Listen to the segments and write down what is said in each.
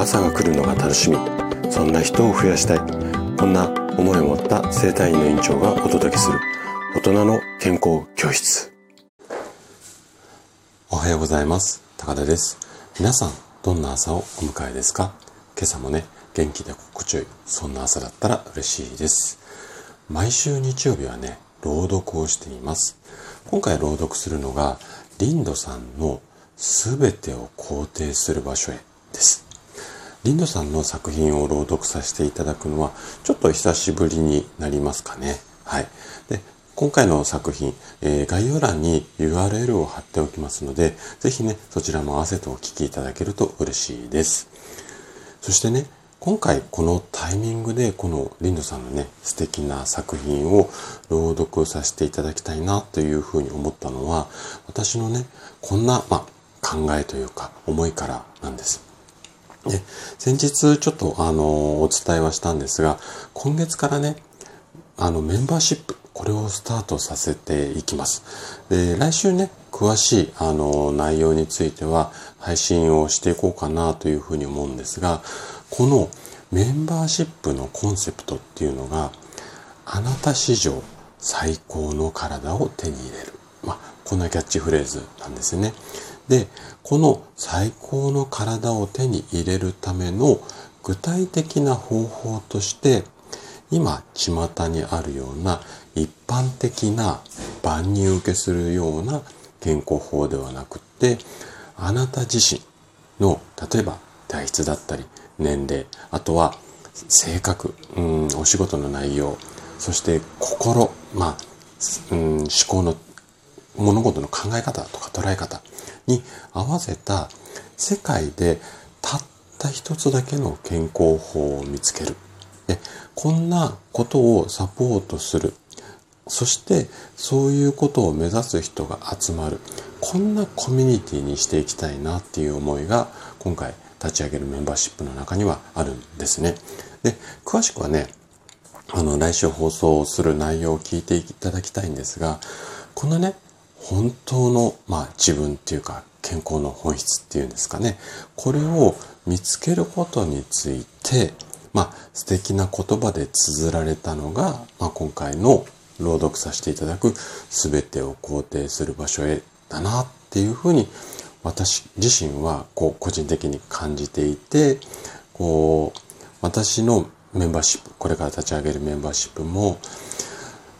朝が来るのが楽しみ。そんな人を増やしたい。こんな思いを持った生体院の院長がお届けする。大人の健康教室。おはようございます。高田です。皆さんどんな朝をお迎えですか？今朝もね元気で心地よい。そんな朝だったら嬉しいです。毎週日曜日はね朗読をしています。今回朗読するのがリンドさんの全てを肯定する場所へです。リンドさんの作品を朗読させていただくのはちょっと久しぶりになりますかね。はい。で、今回の作品、えー、概要欄に URL を貼っておきますので、ぜひね、そちらも合わせてお聞きいただけると嬉しいです。そしてね、今回このタイミングでこのリンドさんのね、素敵な作品を朗読させていただきたいなというふうに思ったのは、私のね、こんな、まあ、考えというか思いからなんです。で先日ちょっとあのお伝えはしたんですが今月からねあのメンバーシップこれをスタートさせていきます。で来週ね詳しいあの内容については配信をしていこうかなというふうに思うんですがこのメンバーシップのコンセプトっていうのがあなた史上最高の体を手に入れる。まあ、こんなキャッチフレーズなんですよね。で、この最高の体を手に入れるための具体的な方法として、今、巷にあるような一般的な万人受けするような健康法ではなくって、あなた自身の、例えば体質だったり、年齢、あとは性格、うん、お仕事の内容、そして心、まあ、うん、思考の物事の考え方とか捉え方に合わせた世界でたった一つだけの健康法を見つける。でこんなことをサポートする。そしてそういうことを目指す人が集まる。こんなコミュニティにしていきたいなっていう思いが今回立ち上げるメンバーシップの中にはあるんですね。で、詳しくはね、あの、来週放送する内容を聞いていただきたいんですが、このね、本当の、まあ、自分っていうか健康の本質っていうんですかね。これを見つけることについて、まあ、素敵な言葉で綴られたのが、まあ、今回の朗読させていただく全てを肯定する場所へだなっていうふうに私自身はこう個人的に感じていて、こう、私のメンバーシップ、これから立ち上げるメンバーシップも、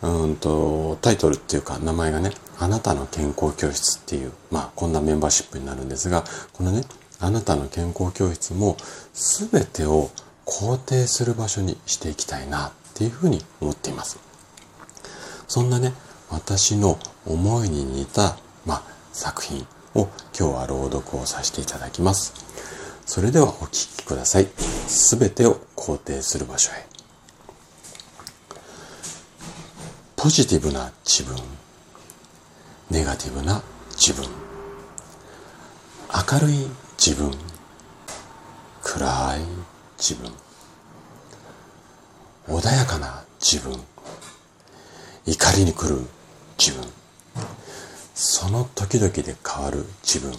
うんと、タイトルっていうか名前がね、あなたの健康教室っていう、まあこんなメンバーシップになるんですが、このね、あなたの健康教室も全てを肯定する場所にしていきたいなっていうふうに思っています。そんなね、私の思いに似た、まあ、作品を今日は朗読をさせていただきます。それではお聴きください。全てを肯定する場所へ。ポジティブな自分、ネガティブな自分、明るい自分、暗い自分、穏やかな自分、怒りに来る自分、その時々で変わる自分、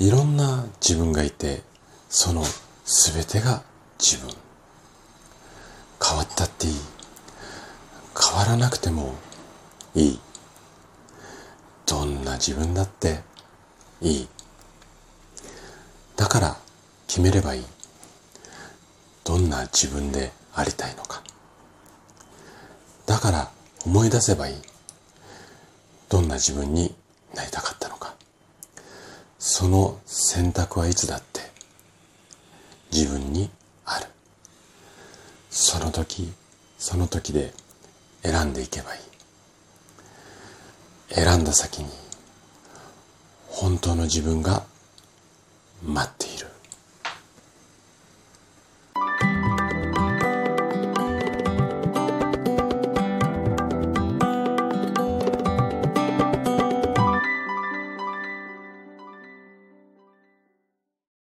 いろんな自分がいて、その全てが自分。変わったっていい。変わらなくてもいい。自分だっていい。だから決めればいい。どんな自分でありたいのか。だから思い出せばいい。どんな自分になりたかったのか。その選択はいつだって自分にある。その時、その時で選んでいけばいい。選んだ先に本当の自分が待ってる。